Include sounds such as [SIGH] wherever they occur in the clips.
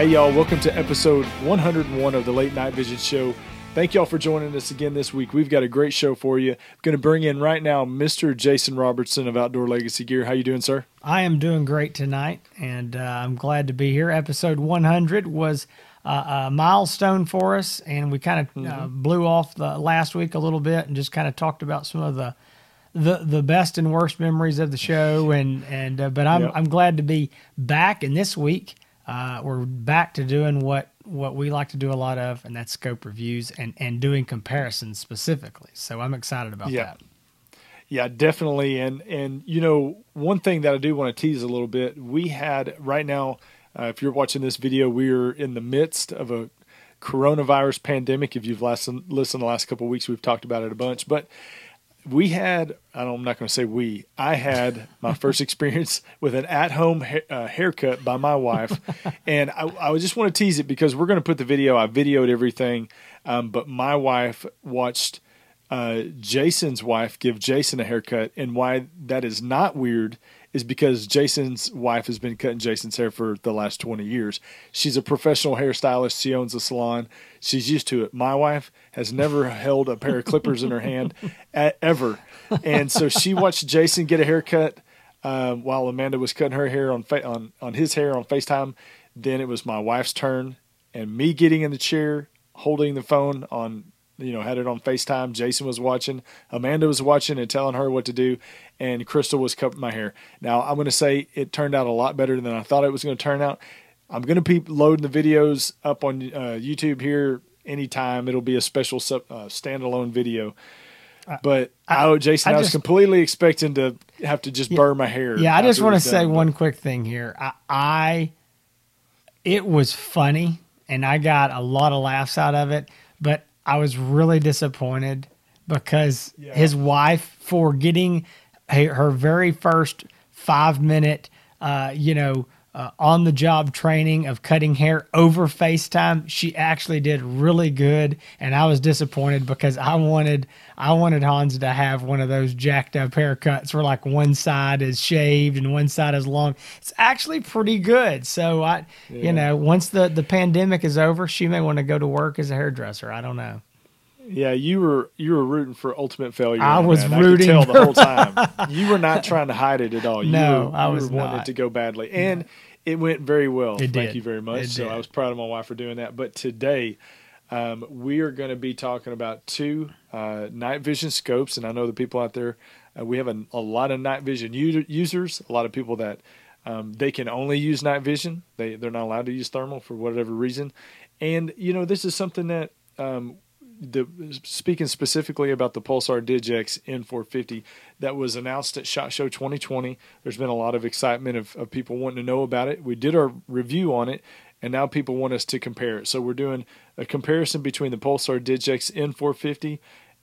Hey, y'all, welcome to episode 101 of the Late Night Vision Show. Thank y'all for joining us again this week. We've got a great show for you. I'm going to bring in right now Mr. Jason Robertson of Outdoor Legacy Gear. How you doing, sir? I am doing great tonight, and uh, I'm glad to be here. Episode 100 was uh, a milestone for us, and we kind of uh, mm-hmm. uh, blew off the last week a little bit and just kind of talked about some of the the the best and worst memories of the show. [LAUGHS] And and uh, but I'm yep. I'm glad to be back. And this week uh, we're back to doing what what we like to do a lot of, and that's scope reviews and and doing comparisons specifically. So I'm excited about yeah. that. Yeah, definitely. And and you know, one thing that I do want to tease a little bit, we had right now, uh, if you're watching this video, we're in the midst of a coronavirus pandemic. If you've listened listened the last couple of weeks, we've talked about it a bunch, but we had I am not going to say we I had my first [LAUGHS] experience with an at home ha- uh, haircut by my wife. [LAUGHS] And I, I, just want to tease it because we're going to put the video I videoed everything um, but my wife watched uh, Jason's wife give Jason a haircut and why that is not weird is because Jason's wife has been cutting Jason's hair for the last 20 years. She's a professional hairstylist. She owns a salon. She's used to it. My wife has never held a pair of clippers in her hand ever. And so she watched Jason get a haircut um, while Amanda was cutting her hair on, fa- on, on his hair on FaceTime. Then it was my wife's turn and me getting in the chair, holding the phone on you know, had it on FaceTime. Jason was watching, Amanda was watching and telling her what to do, and Crystal was cutting my hair. Now, I'm going to say it turned out a lot better than I thought it was going to turn out. I'm going to be loading the videos up on uh, YouTube here anytime. It'll be a special uh, standalone video. But I, I Jason, I, I was completely expecting to have to just yeah, burn my hair. Yeah, I just want to say one quick thing here. I, I, it was funny, and I got a lot of laughs out of it. I was really disappointed because yeah. his wife, for getting her very first five minute, uh, you know, uh, on the job training of cutting hair over FaceTime, she actually did really good, and I was disappointed because I wanted I wanted Hans to have one of those jacked up haircuts where like one side is shaved and one side is long. It's actually pretty good. So I, yeah. you know, once the the pandemic is over, she may want to go to work as a hairdresser. I don't know. Yeah, you were you were rooting for ultimate failure. I was rooting. I could tell the whole [LAUGHS] time. you were not trying to hide it at all. You no, were, I was were wanting not. it to go badly, and it went very well. It Thank did. you very much. It so did. I was proud of my wife for doing that. But today, um, we are going to be talking about two uh, night vision scopes, and I know the people out there. Uh, we have a, a, lot of night vision users. A lot of people that um, they can only use night vision. They they're not allowed to use thermal for whatever reason. And you know, this is something that um, the speaking specifically about the Pulsar Digex N450 that was announced at Shot Show 2020. There's been a lot of excitement of, of people wanting to know about it. We did our review on it, and now people want us to compare it. So we're doing a comparison between the Pulsar Digex N450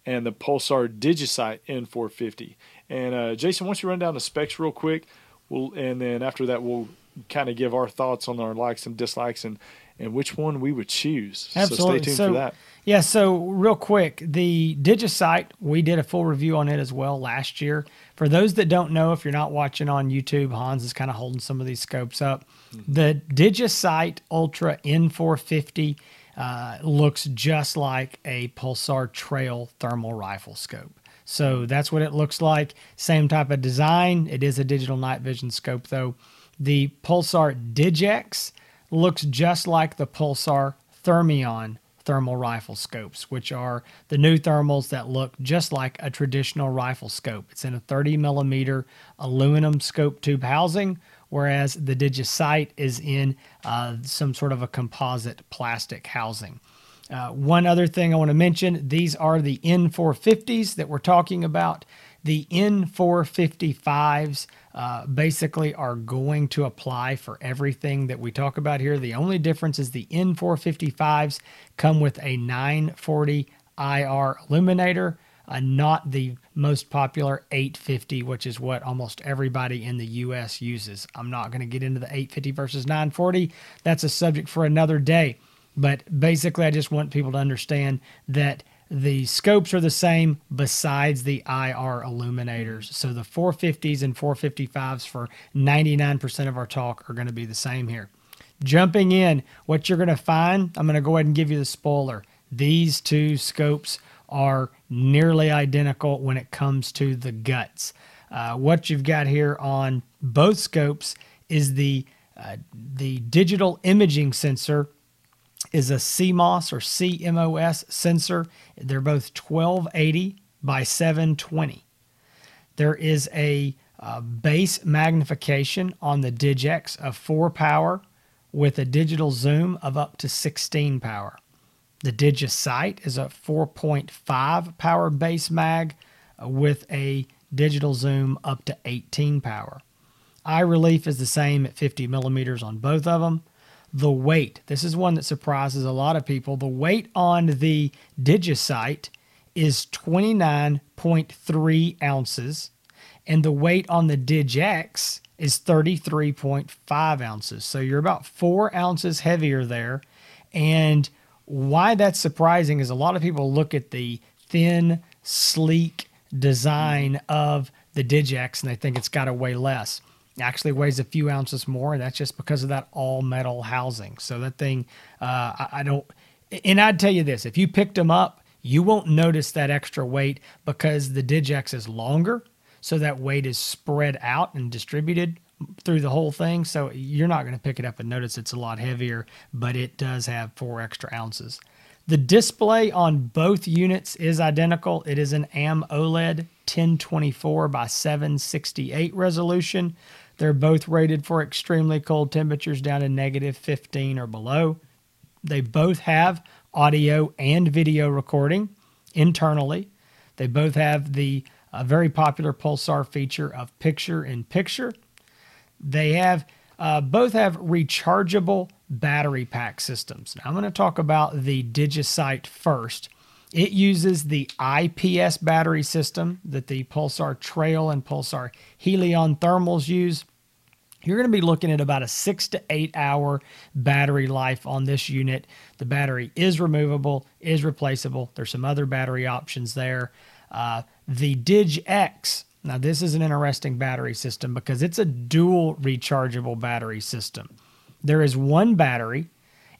and the Pulsar DigiSight N450. And uh, Jason, don't you run down the specs real quick? We'll, and then after that, we'll kind of give our thoughts on our likes and dislikes and, and which one we would choose. Absolutely. So stay tuned so, for that. Yeah, so real quick, the DigiSight, we did a full review on it as well last year. For those that don't know, if you're not watching on YouTube, Hans is kind of holding some of these scopes up. Mm-hmm. The DigiSight Ultra N450 uh, looks just like a Pulsar Trail thermal rifle scope. So that's what it looks like. Same type of design. It is a digital night vision scope, though. The Pulsar Digex looks just like the Pulsar Thermion thermal rifle scopes, which are the new thermals that look just like a traditional rifle scope. It's in a 30 millimeter aluminum scope tube housing, whereas the DigiSight is in uh, some sort of a composite plastic housing. Uh, one other thing I want to mention these are the N450s that we're talking about. The N455s uh, basically are going to apply for everything that we talk about here. The only difference is the N455s come with a 940 IR illuminator, uh, not the most popular 850, which is what almost everybody in the US uses. I'm not going to get into the 850 versus 940. That's a subject for another day. But basically, I just want people to understand that the scopes are the same besides the IR illuminators. So the 450s and 455s for 99% of our talk are going to be the same here. jumping in, what you're going to find, I'm going to go ahead and give you the spoiler. These two scopes are nearly identical when it comes to the guts. Uh, what you've got here on both scopes is the uh, the digital imaging sensor is a CMOS or CMOS sensor. They're both 1280 by 720. There is a uh, base magnification on the Digex of 4 power with a digital zoom of up to 16 power. The DigiSight is a 4.5 power base mag uh, with a digital zoom up to 18 power. Eye relief is the same at 50 millimeters on both of them. The weight, this is one that surprises a lot of people. The weight on the DigiSight is 29.3 ounces, and the weight on the Digex is 33.5 ounces. So you're about four ounces heavier there. And why that's surprising is a lot of people look at the thin, sleek design of the Digex and they think it's got to weigh less actually weighs a few ounces more, and that's just because of that all metal housing. So that thing, uh, I, I, don't. And I'd tell you this: if you picked them up, you won't notice that extra weight because the Digex is longer, so that weight is spread out and distributed through the whole thing. So you're not going to pick it up and notice it's a lot heavier, but it does have four extra ounces. The display on both units is identical. It is an AMOLED 1024 by 768 resolution. They're both rated for extremely cold temperatures down to negative 15 or below. They both have audio and video recording internally. They both have the uh, very popular Pulsar feature of picture in picture. They have uh, both have rechargeable battery pack systems. Now I'm going to talk about the DigiSight first. It uses the IPS battery system that the Pulsar Trail and Pulsar Helion thermals use. You're going to be looking at about a six to eight hour battery life on this unit. The battery is removable, is replaceable. There's some other battery options there. Uh, the Digex, now this is an interesting battery system because it's a dual rechargeable battery system. There is one battery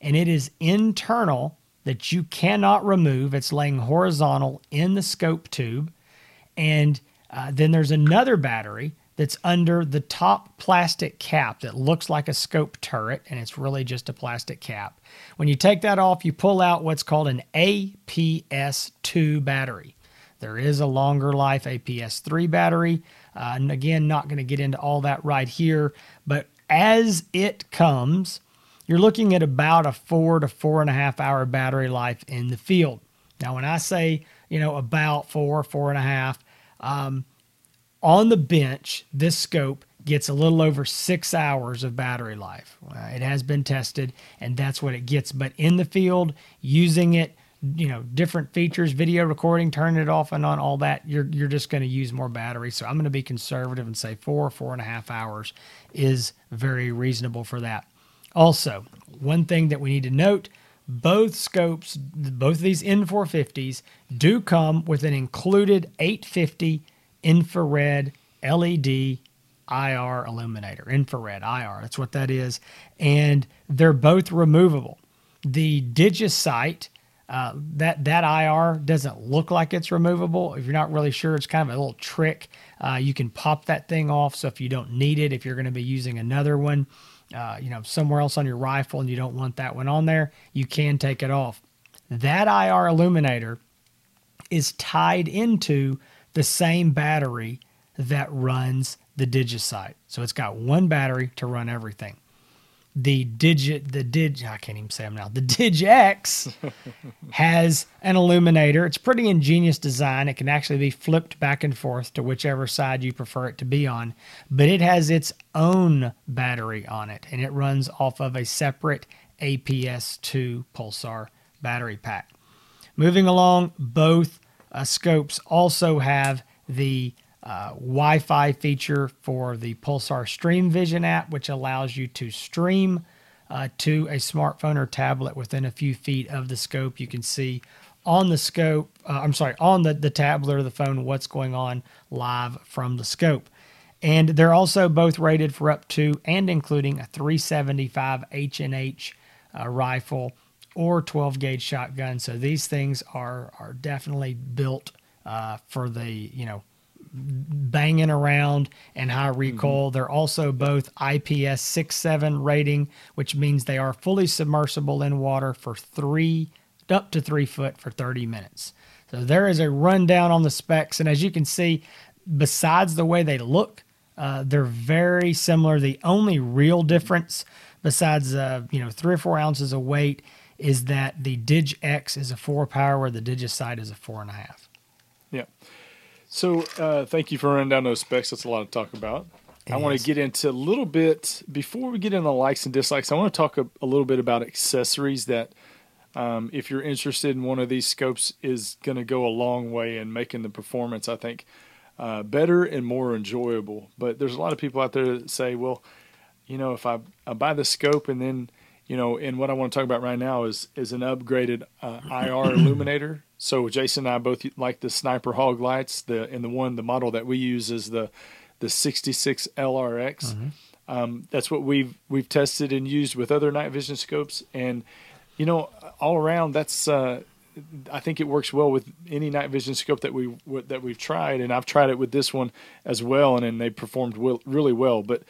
and it is internal that you cannot remove. It's laying horizontal in the scope tube. And uh, then there's another battery that's under the top plastic cap that looks like a scope turret, and it's really just a plastic cap. When you take that off, you pull out what's called an APS2 battery. There is a longer life APS3 battery. Uh, and again, not going to get into all that right here, but as it comes, you're looking at about a four to four and a half hour battery life in the field. Now, when I say, you know, about four, four and a half, um, on the bench, this scope gets a little over six hours of battery life. Uh, it has been tested, and that's what it gets. But in the field, using it, you know, different features, video recording, turning it off and on, all that, you're you're just going to use more battery. So I'm going to be conservative and say four, four and a half hours is very reasonable for that. Also, one thing that we need to note both scopes, both of these N450s, do come with an included 850 infrared LED IR illuminator. Infrared IR, that's what that is. And they're both removable. The DigiSight, uh, that, that IR doesn't look like it's removable. If you're not really sure, it's kind of a little trick. Uh, you can pop that thing off. So if you don't need it, if you're going to be using another one, uh, you know, somewhere else on your rifle and you don't want that one on there, you can take it off. That IR illuminator is tied into the same battery that runs the DigiSight. So it's got one battery to run everything. The Digit, the Dig, I can't even say them now. The Digex [LAUGHS] has an illuminator. It's pretty ingenious design. It can actually be flipped back and forth to whichever side you prefer it to be on, but it has its own battery on it, and it runs off of a separate APS2 Pulsar battery pack. Moving along, both uh, scopes also have the uh, Wi Fi feature for the Pulsar Stream Vision app, which allows you to stream uh, to a smartphone or tablet within a few feet of the scope. You can see on the scope, uh, I'm sorry, on the, the tablet or the phone, what's going on live from the scope. And they're also both rated for up to and including a 375 H&H uh, rifle or 12 gauge shotgun. So these things are are definitely built uh, for the you know banging around and high recoil. Mm-hmm. They're also both IPS 6-7 rating, which means they are fully submersible in water for three up to three foot for 30 minutes. So there is a rundown on the specs, and as you can see, besides the way they look, uh, they're very similar. The only real difference, besides uh, you know three or four ounces of weight, is that the Digex is a four power, where the DigiSight is a four and a half. Yeah. So uh, thank you for running down those specs. That's a lot to talk about. It I want to get into a little bit before we get into likes and dislikes. I want to talk a, a little bit about accessories that, um, if you're interested in one of these scopes, is going to go a long way in making the performance. I think uh, better and more enjoyable. But there's a lot of people out there that say, well, you know, if I, I buy the scope and then you know, and what I want to talk about right now is is an upgraded uh, IR [CLEARS THROAT] illuminator. So Jason and I both like the Sniper Hog lights. The and the one the model that we use is the the 66 LRX. Mm-hmm. Um, that's what we've we've tested and used with other night vision scopes, and you know, all around that's. Uh, I think it works well with any night vision scope that we that we've tried, and I've tried it with this one as well, and, and they performed well, really well. But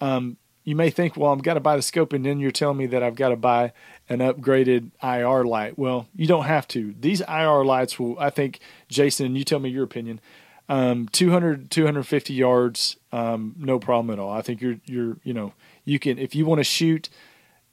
um, you may think, well, I've got to buy the scope, and then you're telling me that I've got to buy an upgraded IR light. Well, you don't have to. These IR lights will, I think, Jason, you tell me your opinion. Um, 200, 250 yards, um, no problem at all. I think you're, you're, you know, you can, if you want to shoot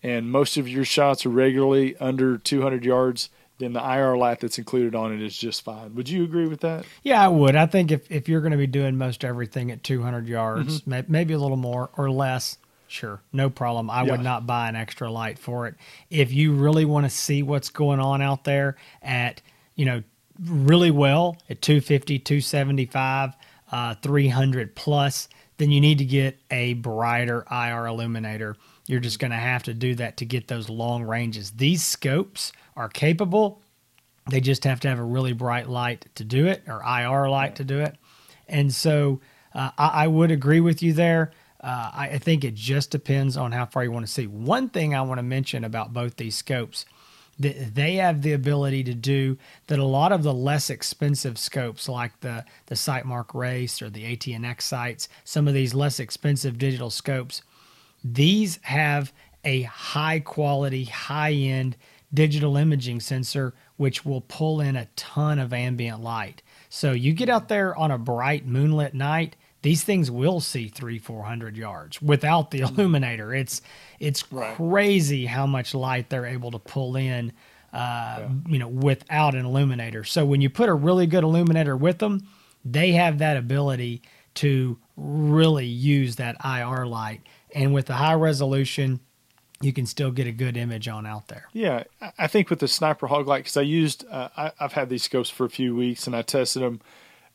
and most of your shots are regularly under 200 yards, then the IR light that's included on it is just fine. Would you agree with that? Yeah, I would. I think if, if you're going to be doing most everything at 200 yards, mm-hmm. may, maybe a little more or less, Sure, no problem. I yeah. would not buy an extra light for it. If you really want to see what's going on out there at, you know, really well at 250, 275, uh, 300 plus, then you need to get a brighter IR illuminator. You're just going to have to do that to get those long ranges. These scopes are capable. They just have to have a really bright light to do it or IR light to do it. And so uh, I, I would agree with you there. Uh, I, I think it just depends on how far you want to see. One thing I want to mention about both these scopes that they have the ability to do that a lot of the less expensive scopes like the the Sightmark Wraith or the ATNX sights, some of these less expensive digital scopes, these have a high quality, high end digital imaging sensor which will pull in a ton of ambient light. So you get out there on a bright moonlit night these things will see three, four hundred yards without the mm-hmm. illuminator. It's it's right. crazy how much light they're able to pull in, uh, yeah. you know, without an illuminator. So when you put a really good illuminator with them, they have that ability to really use that IR light, and with the high resolution, you can still get a good image on out there. Yeah, I think with the Sniper Hog light, because I used, uh, I, have had these scopes for a few weeks, and I tested them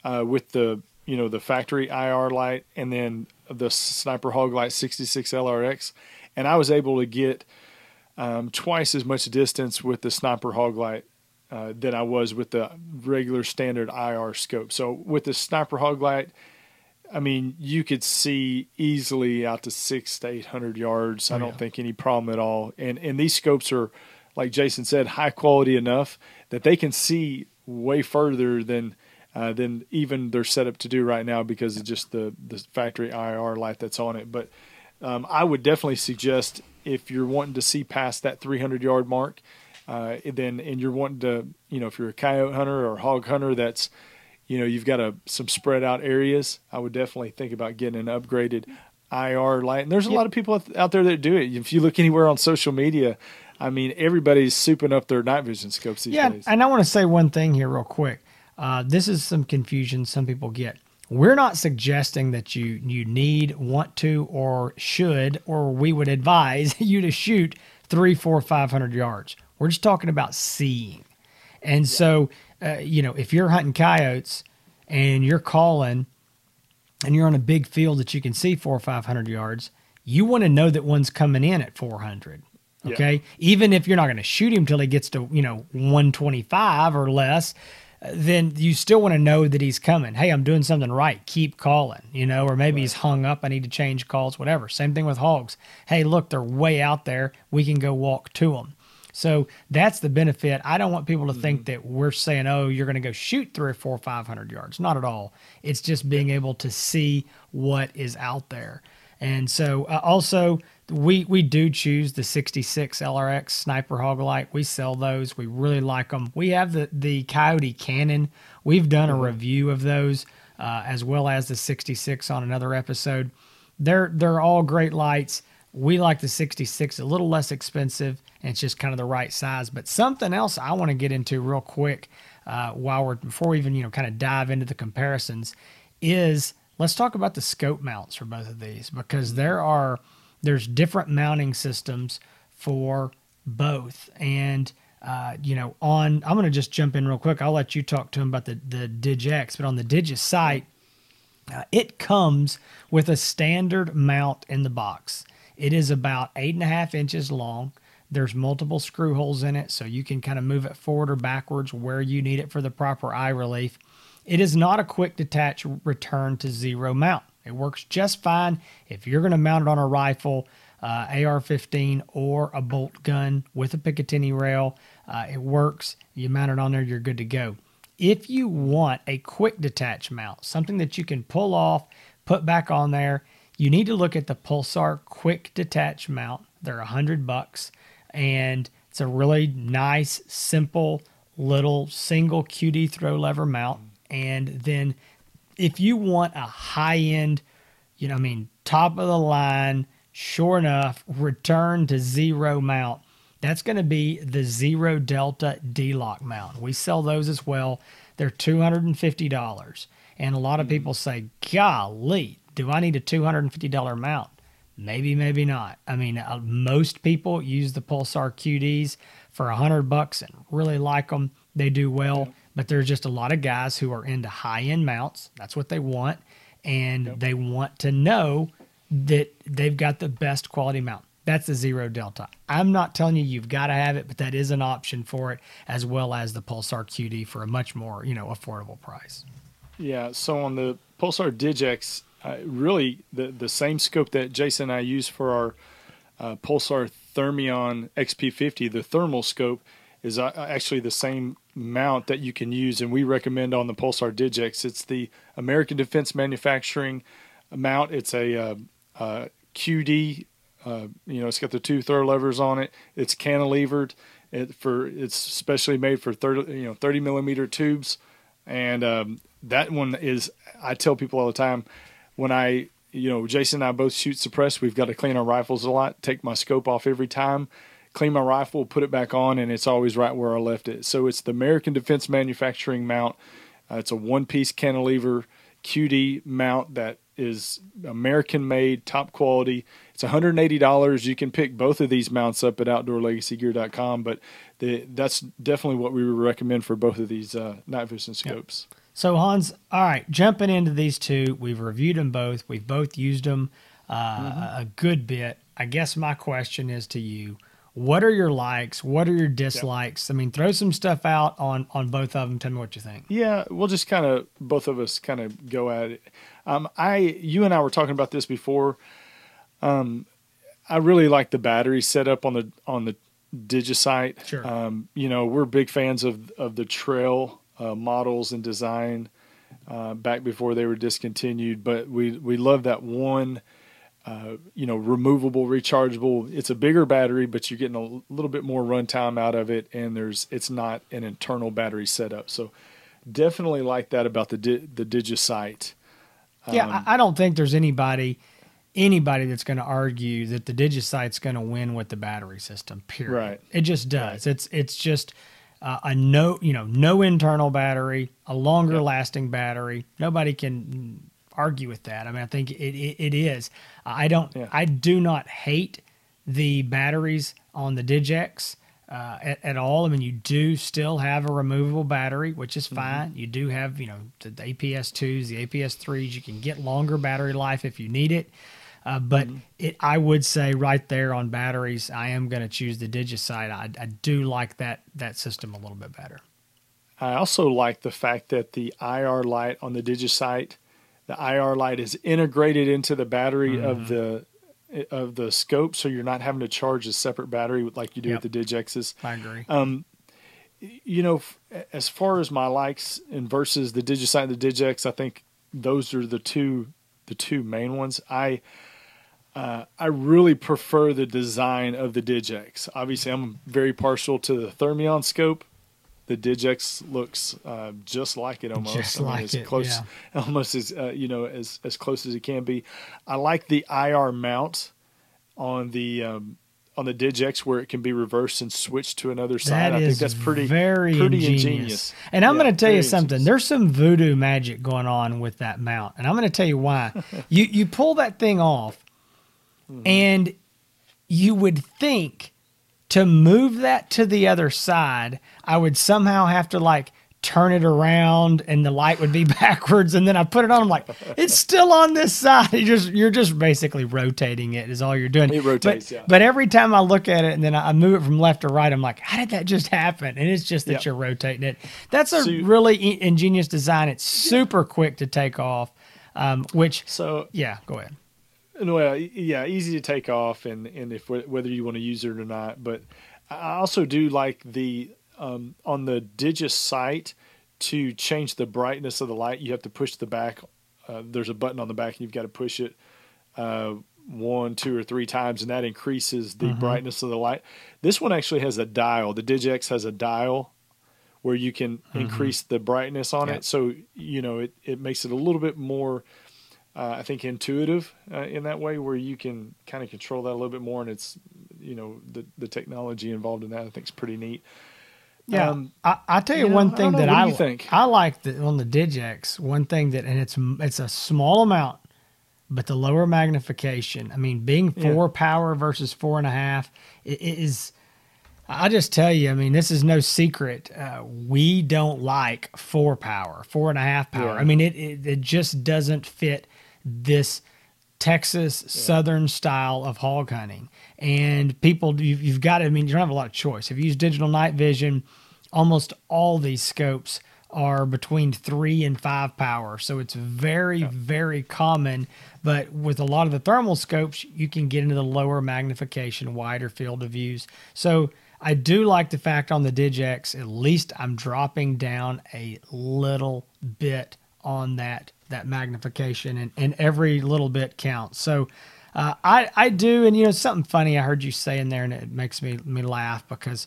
uh, with the you know, the factory IR light and then the Sniper Hog Light 66 LRX. And I was able to get um, twice as much distance with the Sniper Hog Light uh, than I was with the regular standard IR scope. So with the Sniper Hog Light, I mean, you could see easily out to six to eight hundred yards. Oh, I don't yeah. think any problem at all. And and these scopes are, like Jason said, high quality enough that they can see way further than uh, than even they're set up to do right now because of just the the factory IR light that's on it. But um, I would definitely suggest if you're wanting to see past that 300 yard mark, uh, then and you're wanting to, you know, if you're a coyote hunter or hog hunter, that's you know you've got a some spread out areas. I would definitely think about getting an upgraded IR light. And there's a yep. lot of people out there that do it. If you look anywhere on social media, I mean, everybody's souping up their night vision scopes these yeah, days. and I want to say one thing here, real quick. Uh, this is some confusion some people get. We're not suggesting that you you need, want to, or should, or we would advise [LAUGHS] you to shoot three, four, five hundred yards. We're just talking about seeing. And yeah. so, uh, you know, if you're hunting coyotes and you're calling and you're on a big field that you can see four or five hundred yards, you want to know that one's coming in at four hundred. Okay, yeah. even if you're not going to shoot him till he gets to you know 125 or less, then you still want to know that he's coming. Hey, I'm doing something right. Keep calling, you know, or maybe right. he's hung up. I need to change calls, whatever. Same thing with hogs. Hey, look, they're way out there. We can go walk to them. So that's the benefit. I don't want people to mm-hmm. think that we're saying, oh, you're going to go shoot three or four, 500 yards. Not at all. It's just being able to see what is out there. And so uh, also, we we do choose the 66 LRX Sniper Hog-A-Lite. We sell those. We really like them. We have the the Coyote Cannon. We've done a mm-hmm. review of those uh, as well as the 66 on another episode. They're they're all great lights. We like the 66, a little less expensive, and it's just kind of the right size. But something else I want to get into real quick uh, while we're before we even you know kind of dive into the comparisons is let's talk about the scope mounts for both of these because there are there's different mounting systems for both. And uh, you know, on I'm going to just jump in real quick. I'll let you talk to him about the the Digex, but on the DigiSight, uh, it comes with a standard mount in the box. It is about eight and a half inches long. There's multiple screw holes in it, so you can kind of move it forward or backwards where you need it for the proper eye relief. It is not a quick detach return to zero mount. It works just fine if you're going to mount it on a rifle, uh, AR-15 or a bolt gun with a Picatinny rail. Uh, it works. You mount it on there, you're good to go. If you want a quick detach mount, something that you can pull off, put back on there, you need to look at the Pulsar Quick Detach Mount. They're a hundred bucks, and it's a really nice, simple little single QD throw lever mount. And then if you want a high end, you know, I mean, top of the line, sure enough, return to zero mount, that's going to be the Zero Delta D Lock mount. We sell those as well. They're $250. And a lot of hmm. people say, golly, do I need a $250 mount? Maybe, maybe not. I mean, uh, most people use the Pulsar QDs for a hundred bucks and really like them. They do well. But there's just a lot of guys who are into high end mounts. That's what they want. And yep. they want to know that they've got the best quality mount. That's the Zero Delta. I'm not telling you you've got to have it, but that is an option for it, as well as the Pulsar QD for a much more you know affordable price. Yeah. So on the Pulsar Digex, uh, really the the same scope that Jason and I use for our uh, Pulsar Thermion XP50, the thermal scope, is uh, actually the same mount that you can use, and we recommend on the Pulsar Digex. It's the American Defense Manufacturing mount. It's a uh, uh, QD. Uh, you know, it's got the two throw levers on it. It's cantilevered. It for it's specially made for thirty you know thirty millimeter tubes, and um, that one is. I tell people all the time when I you know Jason and I both shoot suppressed. We've got to clean our rifles a lot. Take my scope off every time clean my rifle, put it back on, and it's always right where I left it. So it's the American Defense Manufacturing mount. Uh, it's a one piece cantilever QD mount that is American made, top quality. It's $180. You can pick both of these mounts up at outdoorlegacygear.com, but the, that's definitely what we would recommend for both of these uh, night vision scopes. Yep. So, Hans, all right, jumping into these two, we've reviewed them both. We've both used them uh, mm-hmm. a good bit. I guess my question is to you what are your likes? What are your dislikes? I mean, throw some stuff out on on both of them. Tell me what you think. Yeah, we'll just kind of both of us kind of go at it. Um, I, you and I were talking about this before. Um, I really like the battery setup on the on the DigiSight. Sure. Um, you know, we're big fans of of the Trail uh, models and design uh, back before they were discontinued, but we we love that one uh, you know, removable, rechargeable. It's a bigger battery, but you're getting a little bit more runtime out of it, and there's it's not an internal battery setup. So definitely like that about the the DigiSight. Um, yeah, I don't think there's anybody anybody that's going to argue that the DigiSight's going to win with the battery system. Period. Right. It just does. Right. It's it's just. Uh, a no, you know, no internal battery, a longer yep. lasting battery. Nobody can argue with that. I mean, I think it, it, it is. I don't. Yeah. I do not hate the batteries on the Digex uh, at, at, all. I mean, you do still have a removable battery, which is mm-hmm. fine. Mm-hmm. You do have, you know, the, the APS twos, the APS threes. You can get longer battery life if you need it. Uh, but mm-hmm. it, I would say right there on batteries, I am going to choose the DigiSight. I, I do like that that system a little bit better. I also like the fact that the IR light on the DigiSight, the IR light is integrated into the battery mm-hmm. of the of the scope, so you're not having to charge a separate battery like you do yep. with the Digexes. I agree. Um, you know, as far as my likes and versus the DigiSight and the Digex, I think those are the two the two main ones. I uh, I really prefer the design of the Digex. Obviously, I'm very partial to the Thermion scope the Digex looks uh, just like it almost. Just I mean, like as it, close, yeah. [LAUGHS] almost as uh, you know as as close as it can be. I like the IR mount on the um, on the Digex where it can be reversed and switched to another side. That I think that's pretty very pretty ingenious. ingenious. And I'm yeah, going to tell you something. Ingenious. There's some voodoo magic going on with that mount, and I'm going to tell you why. [LAUGHS] you you pull that thing off, mm-hmm. and you would think to move that to the other side, I would somehow have to like turn it around and the light would be [LAUGHS] backwards and then I put it on I'm like it's still on this side. You just you're just basically rotating it is all you're doing. It rotates but, yeah. but every time I look at it and then I move it from left to right I'm like how did that just happen? And it's just that yep. you're rotating it. That's a so, really ingenious design. It's super quick to take off um, which so yeah go ahead well, yeah, easy to take off, and and if whether you want to use it or not. But I also do like the um, on the DigiSight to change the brightness of the light. You have to push the back. Uh, there's a button on the back, and you've got to push it uh, one, two, or three times, and that increases the mm-hmm. brightness of the light. This one actually has a dial. The Digex has a dial where you can mm-hmm. increase the brightness on it. So you know it it makes it a little bit more uh, I think intuitive uh, in that way, where you can kind of control that a little bit more, and it's you know the the technology involved in that I think is pretty neat. Yeah, um, I, I tell you, you one know, thing I that I think I like the, on the Digex. One thing that, and it's it's a small amount, but the lower magnification. I mean, being four yeah. power versus four and a half it, it is. I just tell you, I mean, this is no secret. Uh, we don't like four power, four and a half power. Yeah. I mean, it, it, it just doesn't fit this Texas yeah. Southern style of hog hunting. And people, you've, you've, got to, I mean, you don't have a lot of choice. If you use digital night vision, almost all these scopes are between three and five power. So it's very, yeah. very common. But with a lot of the thermal scopes, you can get into the lower magnification, wider field of views. So I do like the fact on the Digex, at least I'm dropping down a little bit on that that magnification, and, and every little bit counts. So uh, I I do, and you know something funny I heard you say in there, and it makes me me laugh because.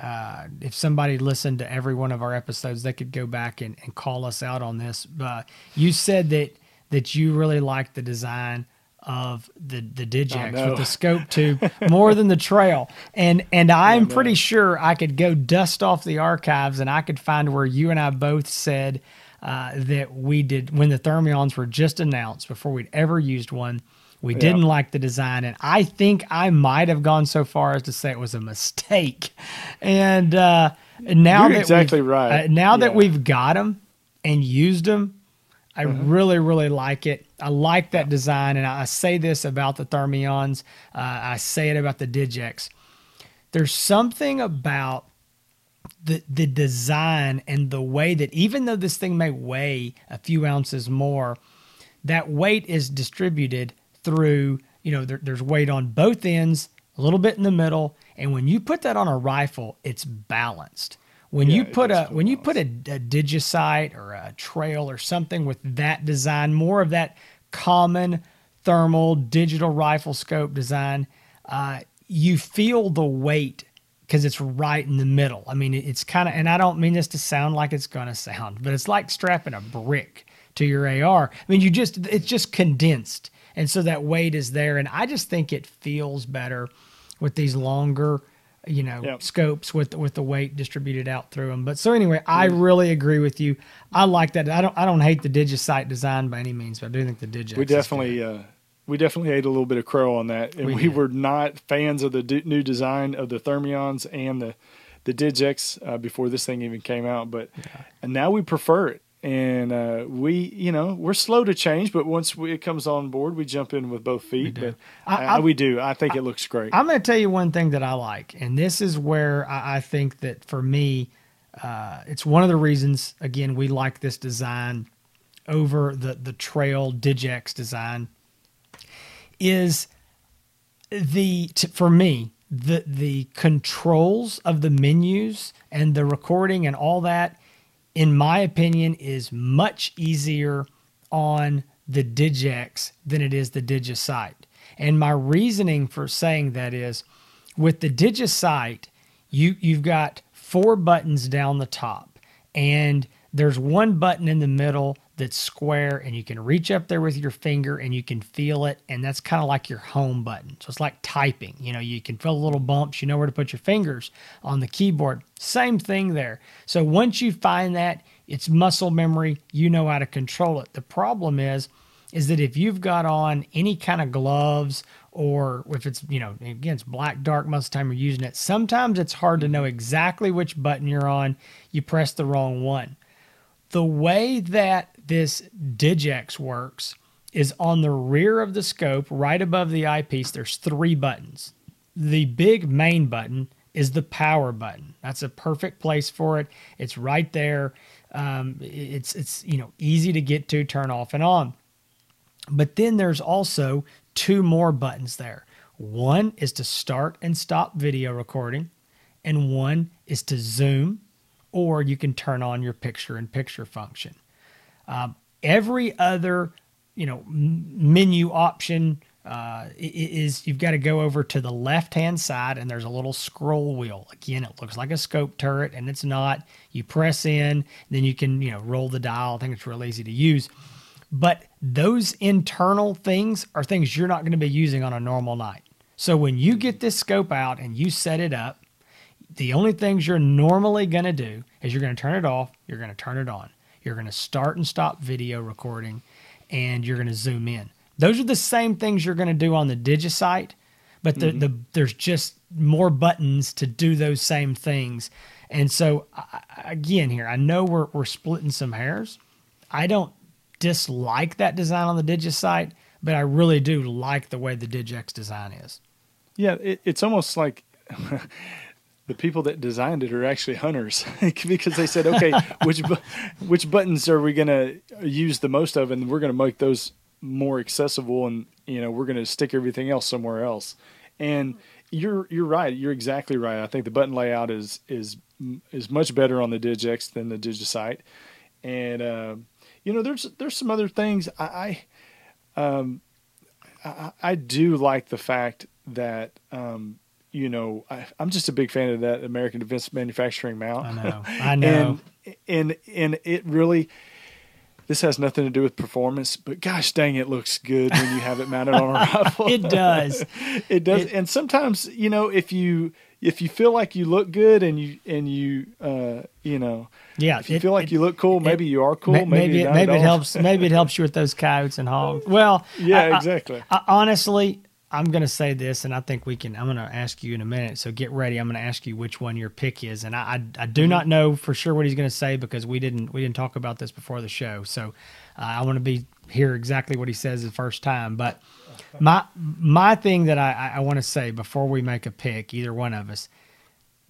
Uh, if somebody listened to every one of our episodes, they could go back and, and call us out on this. But you said that that you really like the design of the the Digex with the scope [LAUGHS] tube more than the trail. And and I'm pretty sure I could go dust off the archives and I could find where you and I both said uh, that we did when the Thermions were just announced before we'd ever used one. We yeah. didn't like the design, and I think I might have gone so far as to say it was a mistake. And uh, now You're that exactly right. Uh, now yeah. that we've got them and used them, I mm-hmm. really, really like it. I like that design, and I say this about the Thermions. Uh, I say it about the Digex. There's something about the the design and the way that even though this thing may weigh a few ounces more, that weight is distributed through you know there, there's weight on both ends, a little bit in the middle, and when you put that on a rifle, it's balanced. When yeah, you put a when you put a, a digisight or a trail or something with that design, more of that common thermal digital rifle scope design, uh, you feel the weight because it's right in the middle. I mean, it's kind of, and I don't mean this to sound like it's going to sound, but it's like strapping a brick to your AR. I mean, you just, it's just condensed. And so that weight is there. And I just think it feels better with these longer, you know, yep. scopes with with the weight distributed out through them. But so anyway, I really agree with you. I like that. I don't I don't hate the Digisight design by any means, but I do think the Digex. We definitely uh, we definitely ate a little bit of crow on that, and we, we were not fans of the d- new design of the Thermions and the the Digex uh, before this thing even came out. But yeah. and now we prefer it, and uh, we you know we're slow to change, but once we, it comes on board, we jump in with both feet. But I, I, we do. I think I, it looks great. I'm going to tell you one thing that I like, and this is where I, I think that for me. uh, it's one of the reasons again we like this design over the the Trail Digex design. Is the t- for me the the controls of the menus and the recording and all that in my opinion is much easier on the digex than it is the DigiSight and my reasoning for saying that is with the DigiSight you you've got four buttons down the top and there's one button in the middle that's square and you can reach up there with your finger and you can feel it. And that's kind of like your home button. So it's like typing you know you can feel little bumps you know where to put your fingers on the keyboard. Same thing there. So once you find that it's muscle memory you know how to control it. The problem is is that if you've got on any kind of gloves or if it's you know again it's black dark most of the time you're using it sometimes it's hard to know exactly which button you're on. You press the wrong one the way that this Digex works is on the rear of the scope, right above the eyepiece, there's three buttons. The big main button is the power button. That's a perfect place for it. It's right there. Um, it's it's you know easy to get to, turn off and on. But then there's also two more buttons there. One is to start and stop video recording, and one is to zoom, or you can turn on your picture in picture function. Um, every other, you know, menu option uh, is you've got to go over to the left hand side and there's a little scroll wheel. Again, it looks like a scope turret and it's not. You press in, then you can, you know, roll the dial. I think it's real easy to use. But those internal things are things you're not going to be using on a normal night. So when you get this scope out and you set it up, the only things you're normally going to do is you're going to turn it off, you're going to turn it on. You're going to start and stop video recording and you're going to zoom in. Those are the same things you're going to do on the DigiSight, but the, mm-hmm. the, there's just more buttons to do those same things. And so, again, here, I know we're, we're splitting some hairs. I don't dislike that design on the DigiSight, but I really do like the way the Digex design is. Yeah, it, it's almost like [LAUGHS] the people that designed it are actually hunters [LAUGHS] because they said, okay, [LAUGHS] which which buttons are we going to use the most of, and we're going to make those more accessible, and you know we're going to stick everything else somewhere else. And you're you're right. You're exactly right. I think the button layout is is is much better on the Digex than the DigiSight, and uh, you know there's there's some other things I. I um, I, I do like the fact that um, you know, I, am just a big fan of that American Defense Manufacturing mount. I know. [LAUGHS] I know. and, and and it really this has nothing to do with performance, but gosh dang, it looks good when you have it mounted on a [LAUGHS] rifle. it does. [LAUGHS] it does. It, and sometimes, you know, if you if you feel like you look good and you and you uh you know yeah if you it, feel like it, you look cool maybe you are cool maybe maybe it, maybe it helps maybe it helps you with those coyotes and hogs well yeah I, exactly I, honestly I'm going to say this, and I think we can. I'm going to ask you in a minute. So get ready. I'm going to ask you which one your pick is, and I I, I do mm-hmm. not know for sure what he's going to say because we didn't we didn't talk about this before the show. So uh, I want to be hear exactly what he says the first time. But my my thing that I I want to say before we make a pick, either one of us,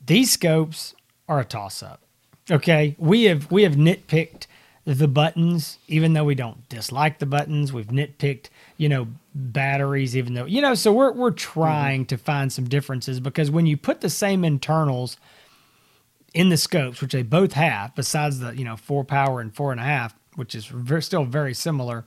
these scopes are a toss up. Okay, we have we have nitpicked the buttons, even though we don't dislike the buttons. We've nitpicked, you know, batteries, even though, you know, so we're, we're trying mm-hmm. to find some differences because when you put the same internals in the scopes, which they both have, besides the, you know, four power and four and a half, which is very, still very similar,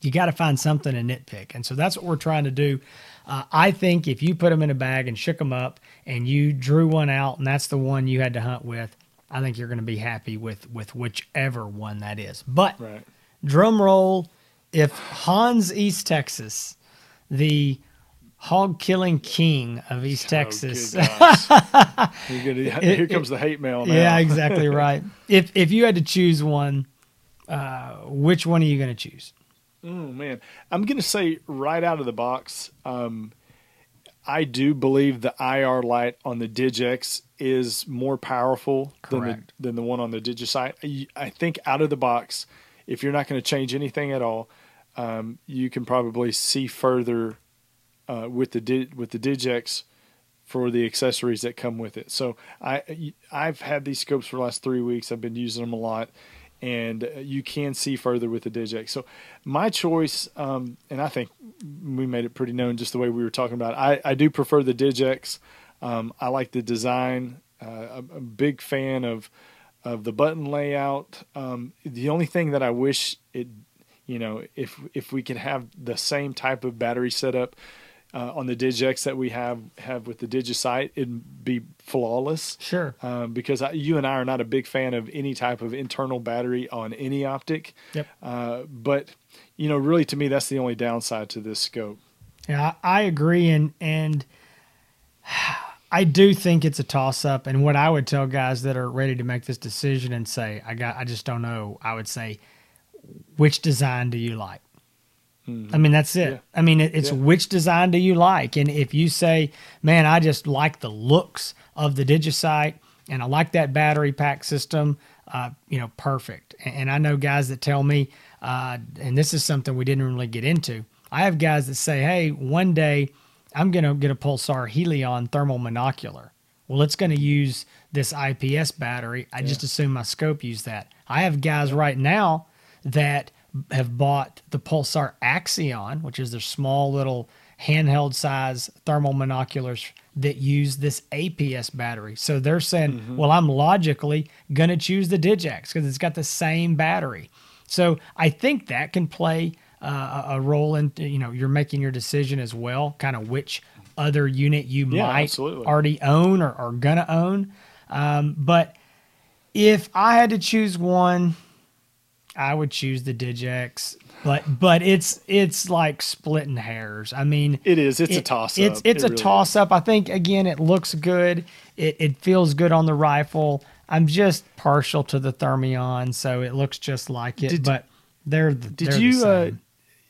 you got to find something to nitpick. And so that's what we're trying to do. Uh, I think if you put them in a bag and shook them up and you drew one out and that's the one you had to hunt with, I think you're going to be happy with with whichever one that is. But right. drum roll, if Hans East Texas, the hog killing king of East oh, Texas. [LAUGHS] here, comes the hate mail. Now. Yeah, exactly right. [LAUGHS] if if you had to choose one, uh, which one are you going to choose? Oh man, I'm going to say right out of the box. Um, I do believe the IR light on the Digex is more powerful than the, than the one on the DigiSight. I think out of the box, if you're not going to change anything at all, um, you can probably see further uh, with the with the Digex for the accessories that come with it. So I I've had these scopes for the last three weeks. I've been using them a lot, and you can see further with the Digex. So my choice, um, and I think we made it pretty known just the way we were talking about. It. I I do prefer the Digex. Um, I like the design. Uh, I'm a big fan of of the button layout. Um, the only thing that I wish it, you know, if if we can have the same type of battery setup uh, on the Digex that we have have with the DigiSight, it'd be flawless. Sure. Um, because I, you and I are not a big fan of any type of internal battery on any optic. Yep. Uh, but you know, really, to me, that's the only downside to this scope. Yeah, I agree, and and [SIGHS] I do think it's a toss up. And what I would tell guys that are ready to make this decision and say, I got, I just don't know. I would say, which design do you like? Mm-hmm. I mean, that's it. Yeah. I mean, it, it's yeah. which design do you like? And if you say, man, I just like the looks of the DigiSight and I like that battery pack system, uh, you know, perfect. And, and, I know guys that tell me, uh, and this is something we didn't really get into. I have guys that say, hey, one day I'm going to get a Pulsar Helion thermal monocular. Well, it's going to use this APS battery. I yeah. just assume my scope use that. I have guys right now that have bought the Pulsar Axion, which is their small little handheld size thermal monoculars that use this APS battery. So they're saying, mm-hmm. well, I'm logically going to choose the Digex because it's got the same battery. So I think that can play uh, a role in you know you're making your decision as well, kind of which other unit you yeah, might absolutely. already own or are gonna own. Um, but if I had to choose one, I would choose the Digex. But but it's it's like splitting hairs. I mean, it is. It's it, a toss up. It's it's it a really toss is. up. I think again, it looks good. It it feels good on the rifle. I'm just partial to the Thermion, so it looks just like it. Did, but they're the, did they're you uh,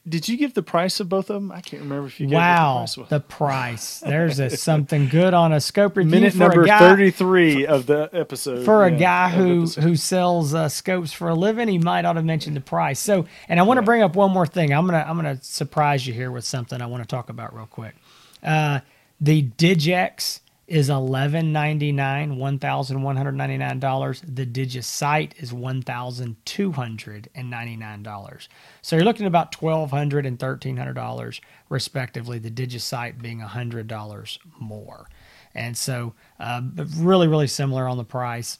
did you give the price of both of them? I can't remember if you. Wow, the price, Wow, the price. There's a, something good on a scope review. Minute number guy, thirty-three of the episode. For yeah, a guy who who sells uh, scopes for a living, he might ought to mention the price. So, and I want to bring up one more thing. I'm gonna I'm gonna surprise you here with something I want to talk about real quick. Uh, the Digex is eleven ninety nine, one thousand one hundred ninety nine dollars. The DigiSight is one thousand two hundred and ninety nine dollars. So you're looking at about twelve hundred and thirteen hundred dollars respectively. The DigiSight being a hundred dollars more, and so uh, really really similar on the price,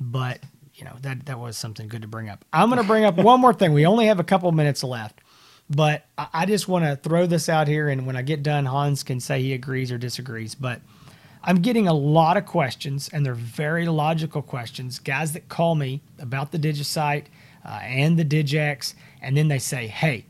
but you know that that was something good to bring up. I'm going to bring up one more thing. We only have a couple minutes left. But I just want to throw this out here, and when I get done, Hans can say he agrees or disagrees. But I'm getting a lot of questions, and they're very logical questions. Guys that call me about the DigiSight uh, and the Digex, and then they say, "Hey,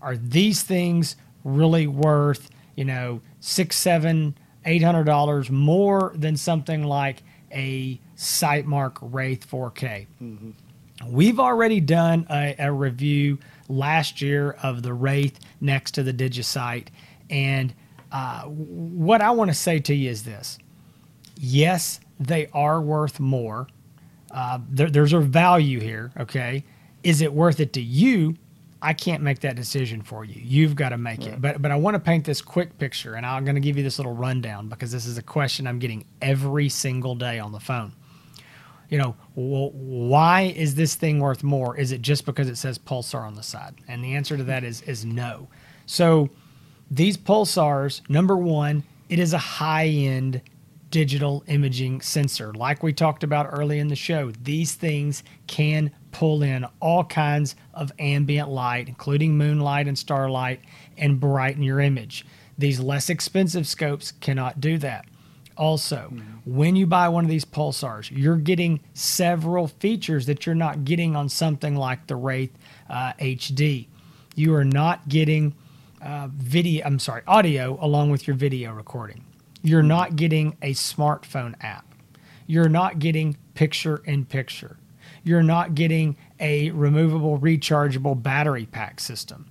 are these things really worth you know six, seven, eight hundred dollars more than something like a Sightmark Wraith 4K?" Mm-hmm. We've already done a, a review last year of the Wraith next to the DigiSight, and uh, what I want to say to you is this yes, they are worth more. Uh, there, there's a value here, okay? Is it worth it to you? I can't make that decision for you. You've got to make right. it. But but I want to paint this quick picture, and I'm going to give you this little rundown because this is a question I'm getting every single day on the phone. You know, well, why is this thing worth more? Is it just because it says Pulsar on the side? And the answer to that is is no. So these pulsars, number one, it is a high end digital imaging sensor. Like we talked about early in the show, these things can pull in all kinds of ambient light, including moonlight and starlight, and brighten your image. These less expensive scopes cannot do that. Also, mm-hmm. when you buy one of these pulsars, you're getting several features that you're not getting on something like the Wraith uh, HD. You are not getting uh, video, I'm sorry, audio along with your video recording. You're not getting a smartphone app. You're not getting picture in picture. You're not getting a removable rechargeable battery pack system.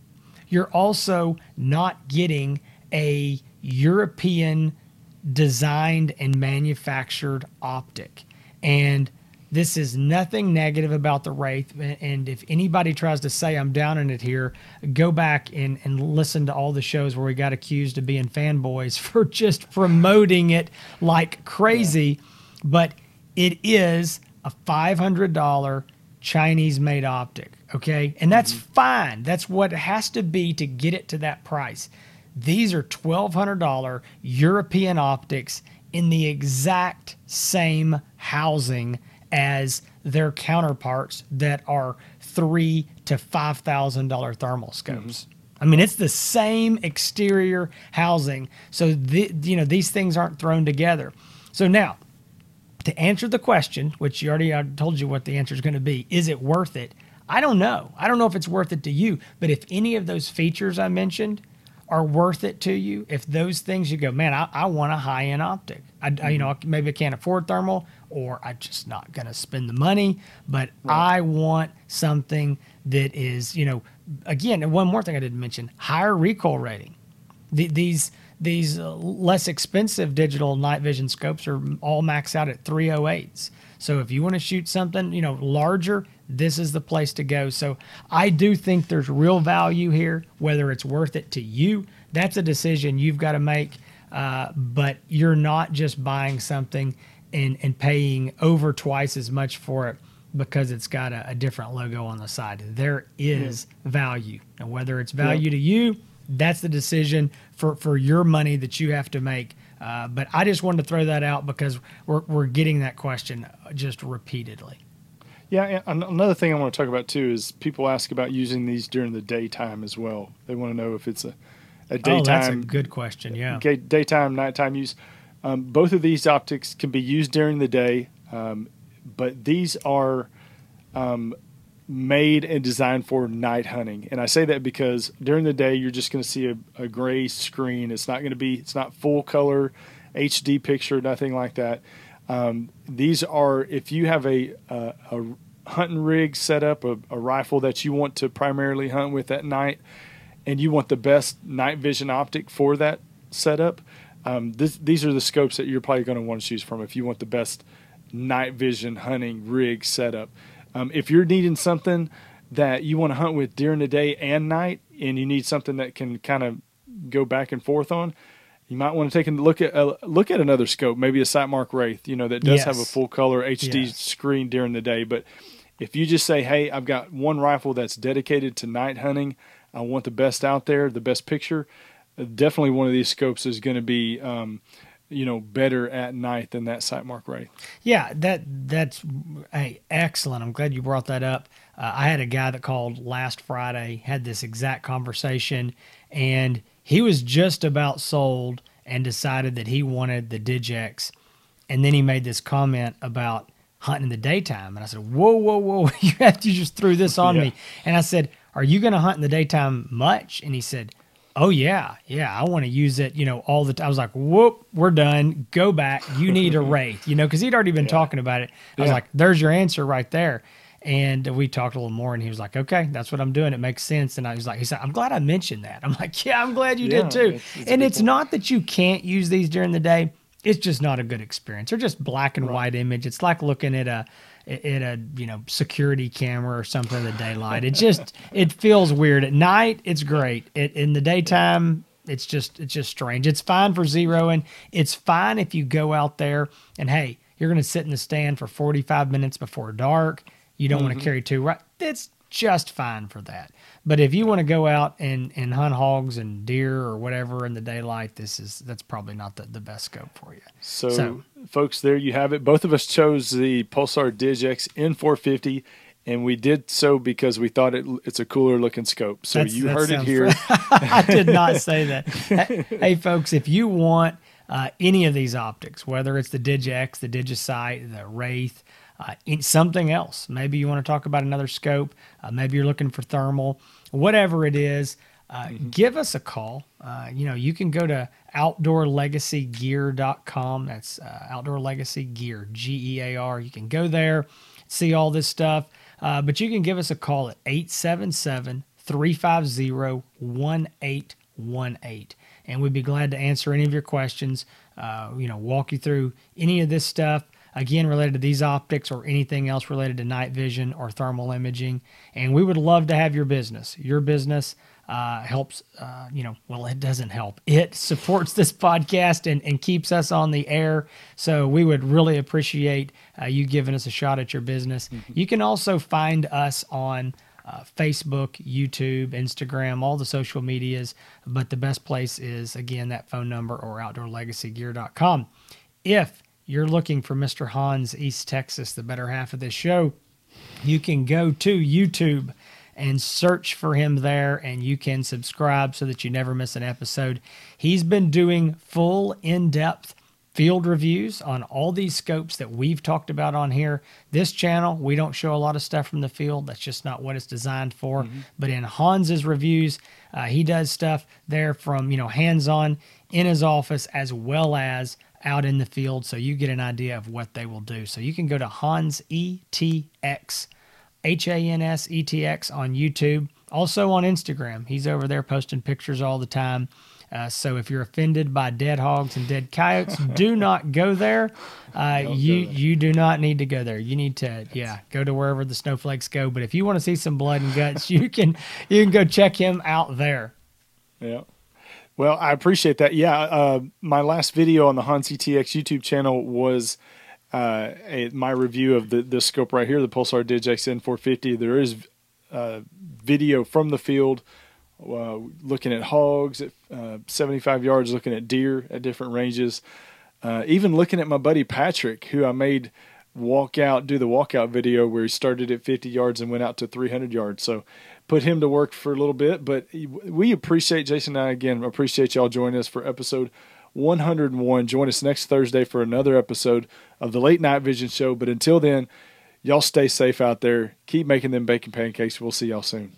You're also not getting a European designed and manufactured optic. And This is nothing negative about the Wraith. And if anybody tries to say I'm down in it here, go back and, and listen to all the shows where we got accused of being fanboys [LAUGHS] for just promoting it like crazy. Yeah. But it is a $500 Chinese made optic. Okay. And that's mm-hmm. fine. That's what it has to be to get it to that price. These are $1,200 European optics in the exact same housing as their counterparts that are three to five thousand dollar thermal scopes. Mm-hmm. I mean, it's the same exterior housing, so the, you know these things aren't thrown together. So now, to answer the question, which you already I told you what the answer is going to be, is it worth it? I don't know. I don't know if it's worth it to you, but if any of those features I mentioned are worth it to you, if those things you go, man, I, I want a high end optic. I, mm-hmm. I, you know, maybe I can't afford thermal, or I'm just not going to spend the money, but right. I want something that is, you know, again, and one more thing I didn't mention: higher recoil rating. The, these these uh, less expensive digital night vision scopes are all maxed out at 308s. So if you want to shoot something, you know, larger, this is the place to go. So I do think there's real value here. Whether it's worth it to you, that's a decision you've got to make. Uh, but you're not just buying something and, and paying over twice as much for it because it's got a, a different logo on the side. There is yeah. value. And whether it's value yeah. to you, that's the decision for, for your money that you have to make. Uh, but I just wanted to throw that out because we're, we're getting that question just repeatedly. Yeah, another thing I want to talk about too is people ask about using these during the daytime as well. They want to know if it's a, a daytime. Oh, that's a good question. Yeah. Daytime, nighttime use. Um, both of these optics can be used during the day, um, but these are um, made and designed for night hunting. And I say that because during the day you're just going to see a, a gray screen. It's not going to be. It's not full color HD picture, nothing like that. Um, these are if you have a, a, a hunting rig set up, a, a, rifle that you want to primarily hunt with at night, and you want the best night vision optic for that setup. Um, this, these are the scopes that you're probably going to want to choose from if you want the best night vision hunting rig setup. Um, if you're needing something that you want to hunt with during the day and night, and you need something that can kind of go back and forth on, you might want to take a look at uh, look at another scope, maybe a Sightmark Wraith, you know, that does yes. have a full color HD yes. screen during the day. But if you just say, "Hey, I've got one rifle that's dedicated to night hunting. I want the best out there, the best picture." Definitely, one of these scopes is going to be, um, you know, better at night than that Sightmark Wraith. Yeah, that that's hey, excellent. I'm glad you brought that up. Uh, I had a guy that called last Friday, had this exact conversation, and he was just about sold and decided that he wanted the Digex. And then he made this comment about hunting in the daytime. And I said, Whoa, whoa, whoa, [LAUGHS] you have to just threw this on [LAUGHS] yeah. me. And I said, Are you going to hunt in the daytime much? And he said, Oh yeah, yeah. I want to use it, you know, all the time. I was like, whoop, we're done. Go back. You need a [LAUGHS] wraith, you know, because he'd already been yeah. talking about it. I was like, there's your answer right there. And we talked a little more, and he was like, "Okay, that's what I'm doing. It makes sense." And I was like, "He said, I'm glad I mentioned that." I'm like, "Yeah, I'm glad you yeah, did too." It's, it's and it's point. not that you can't use these during the day; it's just not a good experience. They're just black and right. white image. It's like looking at a at a you know security camera or something in the daylight. It just it feels weird. At night, it's great. It, in the daytime, it's just it's just strange. It's fine for zeroing. It's fine if you go out there and hey, you're going to sit in the stand for 45 minutes before dark you don't mm-hmm. want to carry two right it's just fine for that but if you want to go out and, and hunt hogs and deer or whatever in the daylight this is that's probably not the, the best scope for you so, so folks there you have it both of us chose the pulsar digex n450 and we did so because we thought it, it's a cooler looking scope. So That's, you heard it here. [LAUGHS] I did not [LAUGHS] say that. hey, folks, if you want uh, any of these optics, whether it's the Digex, the DigiSight, the Wraith, uh, something else. Maybe you want to talk about another scope. Uh, maybe you're looking for thermal, whatever it is. Uh, mm-hmm. Give us a call. Uh, you know, you can go to outdoorlegacygear.com. That's uh, Outdoor Legacy Gear, G E A R. You can go there, see all this stuff. Uh, but you can give us a call at 877 350 1818. And we'd be glad to answer any of your questions, you know, walk you through any of this stuff. Again, related to these optics or anything else related to night vision or thermal imaging. And we would love to have your business. Your business uh, helps, uh, you know, well, it doesn't help. It [LAUGHS] supports this podcast and, and keeps us on the air. So we would really appreciate uh, you giving us a shot at your business. Mm-hmm. You can also find us on uh, Facebook, YouTube, Instagram, all the social medias. But the best place is, again, that phone number or outdoorlegacygear.com. If you're looking for Mr. Hans East Texas, the better half of this show, you can go to YouTube and search for him there and you can subscribe so that you never miss an episode. He's been doing full in depth field reviews on all these scopes that we've talked about on here. This channel, we don't show a lot of stuff from the field. That's just not what it's designed for. Mm-hmm. But in Hans's reviews, uh, he does stuff there from, you know, hands on in his office as well as out in the field. So you get an idea of what they will do. So you can go to Hans ETX, H A N S E T X on YouTube. Also on Instagram. He's over there posting pictures all the time. Uh, so if you're offended by dead hogs and dead coyotes, [LAUGHS] do not go there. Uh, you go there. you do not need to go there. You need to yeah go to wherever the snowflakes go. But if you want to see some blood and guts, [LAUGHS] you can you can go check him out there. Yeah. Well, I appreciate that. Yeah, uh, my last video on the Hans ETX YouTube channel was uh, a, my review of the the scope right here, the Pulsar Digex N450. There is uh, video from the field uh, looking at hogs at uh, 75 yards, looking at deer at different ranges, even looking at my buddy Patrick, who I made walk out, do the walkout video where he started at 50 yards and went out to 300 yards. So put him to work for a little bit. But we appreciate Jason and I again appreciate y'all joining us for episode 101. Join us next Thursday for another episode of the Late Night Vision Show. But until then, y'all stay safe out there. Keep making them bacon pancakes. We'll see y'all soon.